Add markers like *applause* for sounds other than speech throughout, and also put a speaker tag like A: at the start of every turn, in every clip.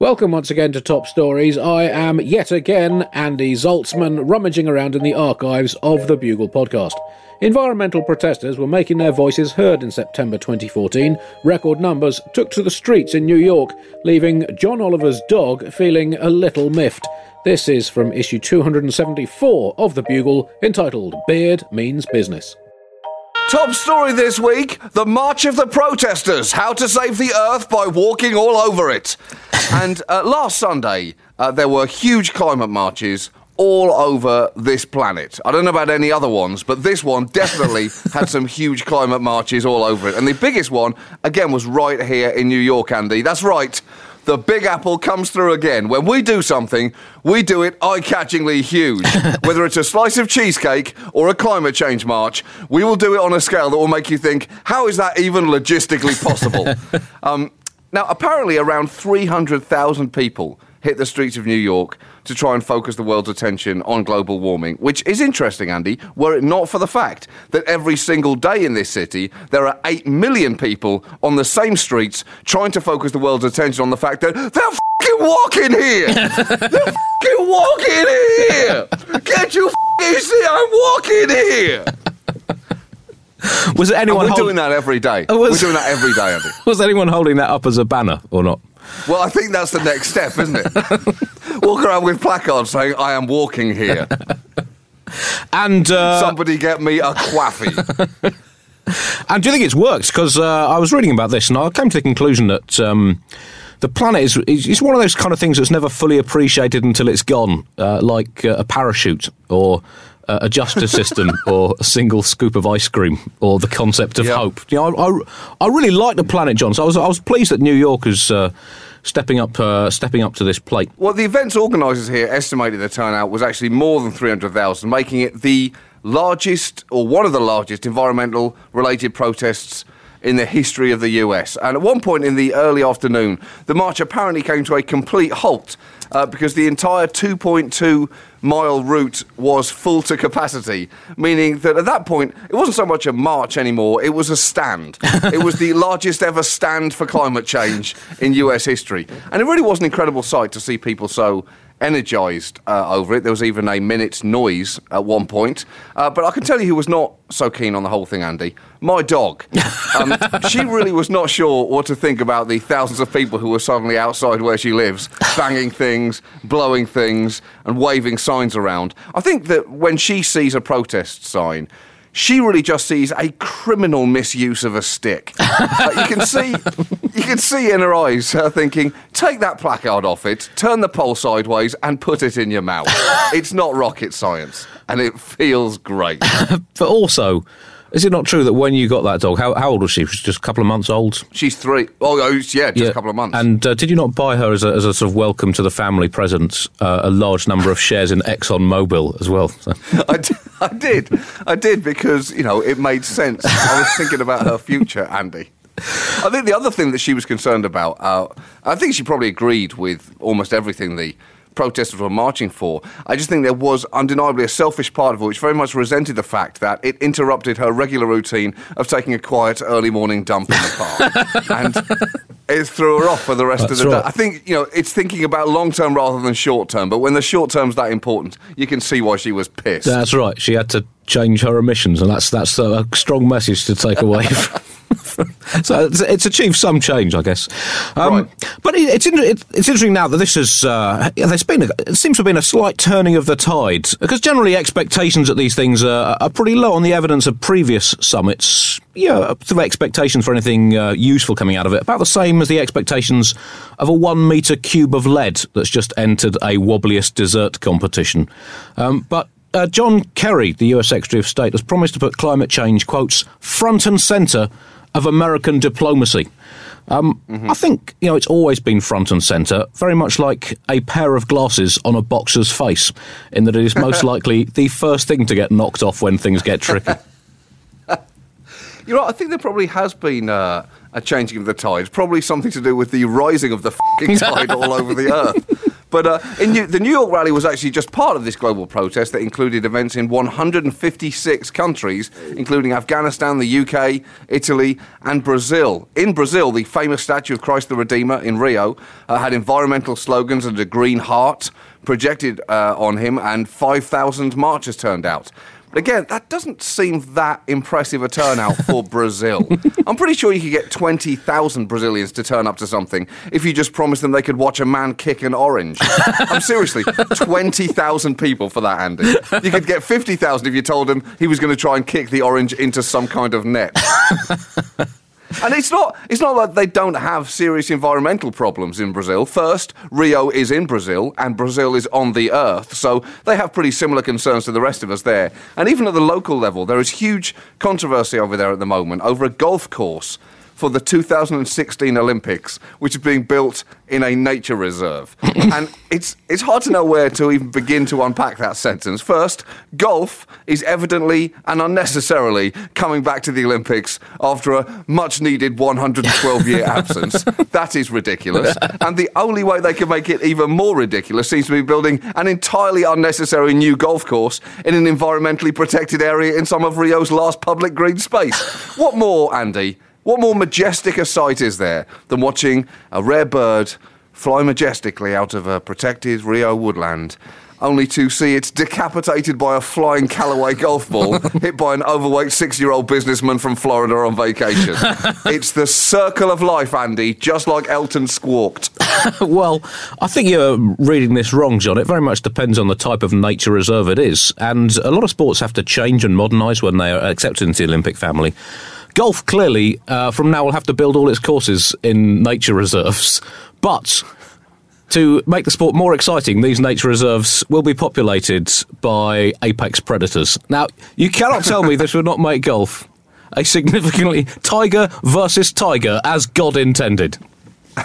A: Welcome once again to Top Stories. I am yet again Andy Zaltzman, rummaging around in the archives of the Bugle podcast. Environmental protesters were making their voices heard in September 2014. Record numbers took to the streets in New York, leaving John Oliver's dog feeling a little miffed. This is from issue 274 of the Bugle, entitled Beard Means Business.
B: Top story this week the March of the Protesters How to Save the Earth by Walking All Over It. *laughs* And uh, last Sunday, uh, there were huge climate marches all over this planet. I don't know about any other ones, but this one definitely *laughs* had some huge climate marches all over it. And the biggest one, again, was right here in New York, Andy. That's right. The Big Apple comes through again. When we do something, we do it eye catchingly huge. *laughs* Whether it's a slice of cheesecake or a climate change march, we will do it on a scale that will make you think, how is that even logistically possible? *laughs* um, now, apparently, around 300,000 people hit the streets of New York to try and focus the world's attention on global warming, which is interesting, Andy, were it not for the fact that every single day in this city, there are 8 million people on the same streets trying to focus the world's attention on the fact that they're fucking walking here! *laughs* they're fucking walking here! Can't you fucking see I'm walking here?
C: Was anyone?
B: we're
C: hold-
B: doing that every day.
C: Oh, was-
B: We're doing that every day, Andy. *laughs*
C: Was anyone holding that up as a banner or not?
B: Well, I think that's the next step, isn't it? *laughs* Walk around with placards saying, I am walking here.
C: And uh,
B: Somebody get me a quaffy. *laughs*
C: and do you think it's worked? Because uh, I was reading about this and I came to the conclusion that. Um, the planet is, is one of those kind of things that's never fully appreciated until it's gone, uh, like uh, a parachute or uh, a justice *laughs* system or a single scoop of ice cream or the concept of
B: Yeah.
C: hope. You know, I, I, I really like the planet, John. So I was I was pleased that New York is uh, stepping up uh, stepping up to this plate.
B: well, the event's organisers here estimated the turnout was actually more than 300,000, making it the largest, or one of the largest, environmental related protests in the history of the US. And at one point in the early afternoon, the march apparently came to a complete halt uh, because the entire 2.2 mile route was full to capacity, meaning that at that point, it wasn't so much a march anymore, it was a stand. it was the largest ever stand for climate change in US history. And it really was an incredible sight to see people so energised uh, over it. There was even a minute's noise at one point. Uh, but I can tell you who was not so keen on the whole thing, Andy. My dog. *laughs* Um, she really was not sure what to think about the thousands of people who were suddenly outside where she lives, *laughs* banging things, blowing things, and waving signs around. I think that when she sees a protest sign, she really just sees a criminal misuse of a stick. *laughs* Uh, you can see, you can see in her eyes her thinking, "Take that placard off it, turn the pole sideways, and put it in your mouth." *laughs* it's not rocket science, and it feels great. *laughs*
C: But also, is it not true that when you got that dog, how, how old was she? She was just a couple of months old.
B: She's three. Oh, oh, yeah, just a couple of months.
C: And uh, did you not buy her as a, as a sort of welcome to the family present uh, a large number of shares in Exxon Mobil as well? So- *laughs*
B: I, d- I did, I did because you know it made sense. I was thinking about her future, Andy. I think the other thing that she was concerned about, uh, I think she probably agreed with almost everything the protesters were marching for. I just think there was undeniably a selfish part of her which very much resented the fact that it interrupted her regular routine of taking a quiet early morning dump in the park. *laughs* and it threw her off for the rest
C: That's
B: of the
C: right.
B: day. I think, you know, it's thinking about long term rather than short term, but when the short term's that important, you can see why she was pissed.
C: That's right. She had to change her emissions, and that's that's a strong message to take away. *laughs* *laughs* so it's, it's achieved some change, I guess. Um,
B: Right.
C: But it, it's, inter- it, it's interesting now that this is. Uh, there's been a, it seems to have been a slight turning of the tide because generally expectations at these things are, are pretty low on the evidence of previous summits. Yeah, sort of expectations for anything uh, useful coming out of it about the same as the expectations of a one meter cube of lead that's just entered a wobbliest dessert competition. Um, but uh, John Kerry, the US Secretary of State, has promised to put climate change, quotes, front and centre of American diplomacy. Um, I think, you know, it's always been front and centre, very much like a pair of glasses on a boxer's face, in that it is most *laughs* likely the first thing to get knocked off when things get tricky. *laughs*
B: You're right. I think there probably has been uh, a changing of the tides. Probably something to do with the rising of the *laughs* fing tide all over the earth. But uh, New- the New York rally was actually just part of this global protest that included events in 156 countries, including Afghanistan, the UK, Italy, and Brazil. In Brazil, the famous statue of Christ the Redeemer in Rio uh, had environmental slogans and a green heart projected uh, on him, and 5,000 marchers turned out. Again, that doesn't seem that impressive a turnout for *laughs* Brazil. I'm pretty sure you could get 20,000 Brazilians to turn up to something if you just promised them they could watch a man kick an orange. I'm seriously, 20,000 people for that, Andy. You could get 50,000 if you told him he was going to try and kick the orange into some kind of net. *laughs* And it's not it's not that they don't have serious environmental problems in Brazil. First, Rio is in Brazil and Brazil is on the earth. So they have pretty similar concerns to the rest of us there. And even at the local level, there is huge controversy over there at the moment over a golf course for the 2016 Olympics, which is being built in a nature reserve. *laughs* and it's, it's hard to know where to even begin to unpack that sentence. First, golf is evidently and unnecessarily coming back to the Olympics after a much needed 112 year *laughs* absence. That is ridiculous. And the only way they can make it even more ridiculous seems to be building an entirely unnecessary new golf course in an environmentally protected area in some of Rio's last public green space. What more, Andy? What more majestic a sight is there than watching a rare bird fly majestically out of a protected Rio woodland, only to see it decapitated by a flying Callaway golf ball *laughs* hit by an overweight six year old businessman from Florida on vacation? *laughs* it's the circle of life, Andy, just like Elton squawked. *laughs*
C: well, I think you're reading this wrong, John. It very much depends on the type of nature reserve it is. And a lot of sports have to change and modernise when they are accepted into the Olympic family. Golf, clearly, uh, from now will have to build all its courses in nature reserves. But to make the sport more exciting, these nature reserves will be populated by apex predators. Now, you cannot tell me this would not make golf a significantly *laughs* tiger versus tiger as God intended. *laughs*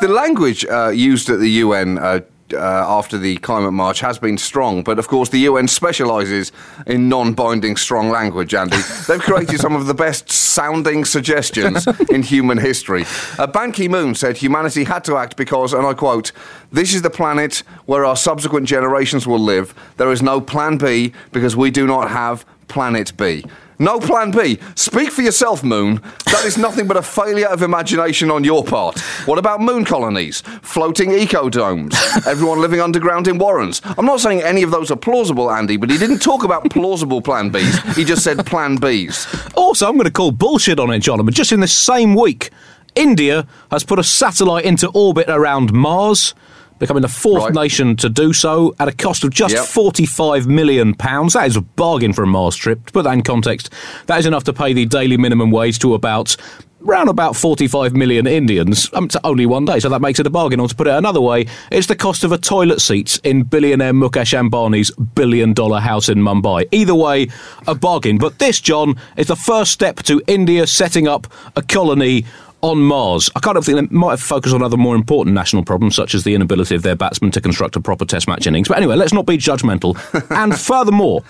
B: the language uh, used at the UN uh, uh, after the climate march has been strong, but of course the UN specialises in non-binding strong language. Andy, they've created some of the best sounding suggestions *laughs* in human history. Uh, Ban Ki-moon said humanity had to act because, and I quote, "This is the planet where our subsequent generations will live. There is no Plan B because we do not have Planet B." No plan B. Speak for yourself, Moon. That is nothing but a failure of imagination on your part. What about moon colonies? Floating ecodomes? Everyone living underground in warrens? I'm not saying any of those are plausible, Andy, but he didn't talk about plausible plan Bs. He just said plan Bs.
C: Also, I'm going to call bullshit on it, John. But just in this same week, India has put a satellite into orbit around Mars becoming the fourth right. nation to do so at a cost of just yep. £45 million. That is a bargain for a Mars trip. To put that in context, that is enough to pay the daily minimum wage to about round about 45 million Indians um, to only one day, so that makes it a bargain. Or to put it another way, it's the cost of a toilet seat in billionaire Mukesh Ambani's billion dollar house in Mumbai. Either way, a bargain. But this, John, is the first step to India setting up a colony on Mars. I kind of think they might have focused on other more important national problems, such as the inability of their batsmen to construct a proper test match innings. But anyway, let's not be judgmental. *laughs* and furthermore,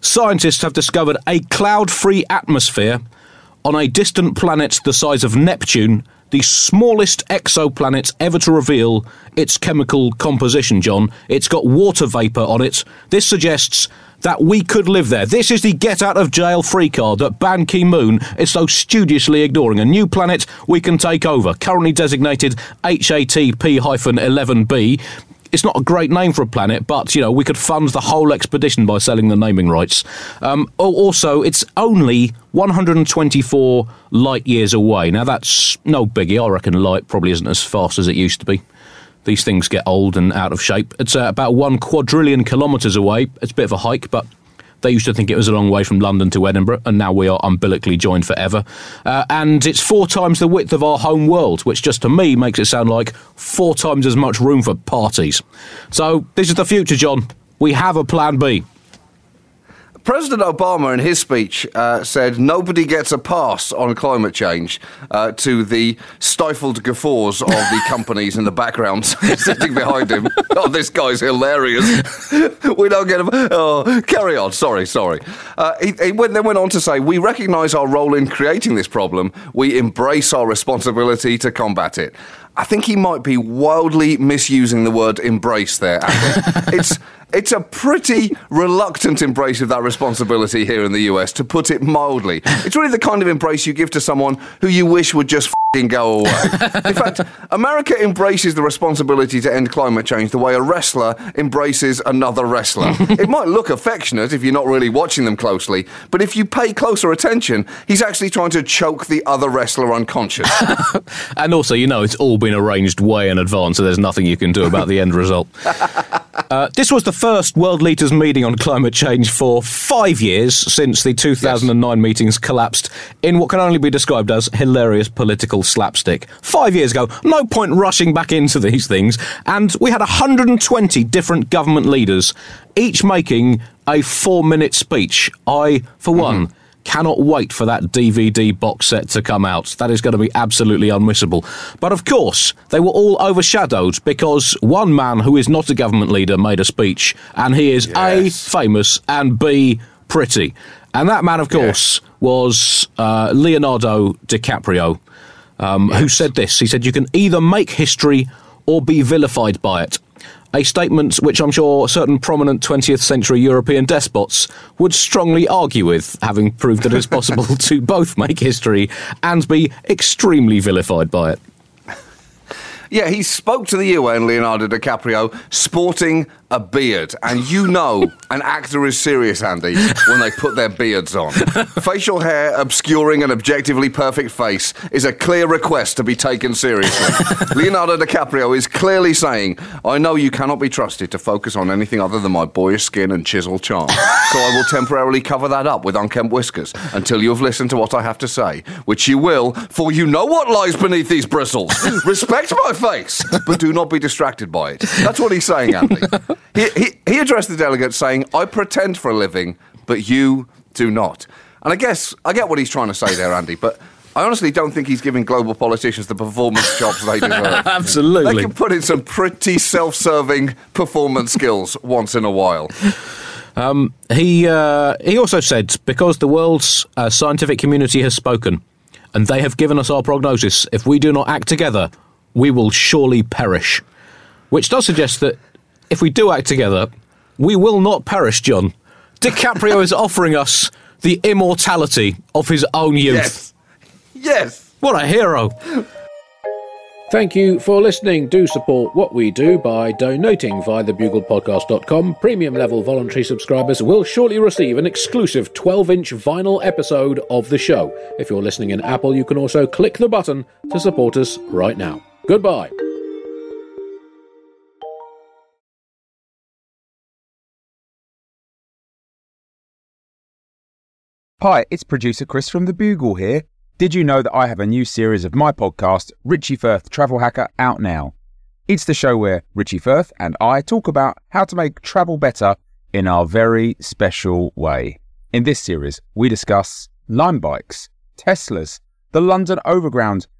C: scientists have discovered a cloud free atmosphere on a distant planet the size of Neptune the smallest exoplanet ever to reveal its chemical composition, John. It's got water vapour on it. This suggests that we could live there. This is the get out of jail free card that Ban Ki moon is so studiously ignoring. A new planet we can take over, currently designated HATP 11b it's not a great name for a planet, but you know we could fund the whole expedition by selling the naming rights. Um, also, it's only 124 light years away. Now that's no biggie. I reckon light probably isn't as fast as it used to be. These things get old and out of shape. It's uh, about one quadrillion kilometres away. It's a bit of a hike, but they used to think it was a long way from London to Edinburgh, and now we are umbilically joined forever. Uh, and it's four times the width of our home world, which just to me makes it sound like four times as much room for parties. So this is the future, John. We have a plan B.
B: President Obama, in his speech, uh, said nobody gets a pass on climate change uh, to the stifled guffaws of the *laughs* companies in the background *laughs* sitting behind him. *laughs* Oh, this guy's hilarious. we don't get a. Oh, carry on. Sorry, sorry. Uh, he, he went, then went on to say, We recognise our role in creating this problem. We embrace our responsibility to combat it. I think he might be wildly misusing the word embrace there. it's it's a pretty reluctant embrace of that responsibility here in the US, to put it mildly. It's really the kind of embrace you give to someone who you wish would just go away. In fact, America embraces the responsibility to end climate change the way a wrestler embraces another wrestler. *laughs* it might look affectionate if you're not really watching them closely, but if you pay closer attention, he's actually trying to choke the other wrestler unconscious. *laughs*
C: and also, you know, it's all been arranged way in advance, so there's nothing you can do about the end result. *laughs* Uh, this was the first World Leaders meeting on climate change for five years since the 2009 yes. meetings collapsed in what can only be described as hilarious political slapstick. Five years ago, no point rushing back into these things, and we had 120 different government leaders, each making a four minute speech. I, for mm-hmm. one, Cannot wait for that DVD box set to come out. That is going to be absolutely unmissable. But of course, they were all overshadowed because one man who is not a government leader made a speech, and he is yes. A, famous, and B, pretty. And that man, of course, yes. was uh, Leonardo DiCaprio, um, yes. who said this. He said, You can either make history or be vilified by it a statement which I'm sure certain prominent 20th century European despots would strongly argue with, having proved that it's possible *laughs* to both make history and be extremely vilified by it.
B: Yeah, he spoke to the UN, Leonardo DiCaprio, sporting a beard. And you know *laughs* an actor is serious, Andy, when they put their beards on. Facial hair obscuring an objectively perfect face is a clear request to be taken seriously. *laughs* Leonardo DiCaprio is clearly saying, I know you cannot be trusted to focus on anything other than my boyish skin and chiseled charm. So I will temporarily cover that up with unkempt whiskers until you have listened to what I have to say, which you will, for you know what lies beneath these bristles. *laughs* Respect my face, but do not be distracted by it. That's what he's saying, Andy he, he, he addressed the delegates saying, I pretend for a living, but you do not. And I guess I get what he's trying to say there, Andy, but I honestly don't think he's giving global politicians the performance chops they deserve. *laughs*
C: Absolutely.
B: They can put in some pretty self serving performance skills once in a while.
C: Um, he, uh, he also said, because the world's uh, scientific community has spoken and they have given us our prognosis, if we do not act together, we will surely perish. Which does suggest that if we do act together, we will not perish, John. DiCaprio is *laughs* offering us the immortality of his own youth.
B: Yes. Yes.
C: What a hero.
A: Thank you for listening. Do support what we do by donating via thebuglepodcast.com. Premium level voluntary subscribers will shortly receive an exclusive 12 inch vinyl episode of the show. If you're listening in Apple, you can also click the button to support us right now. Goodbye.
D: Hi, it's producer Chris from The Bugle here. Did you know that I have a new series of my podcast, Richie Firth Travel Hacker, out now? It's the show where Richie Firth and I talk about how to make travel better in our very special way. In this series, we discuss Lime bikes, Teslas, the London Overground,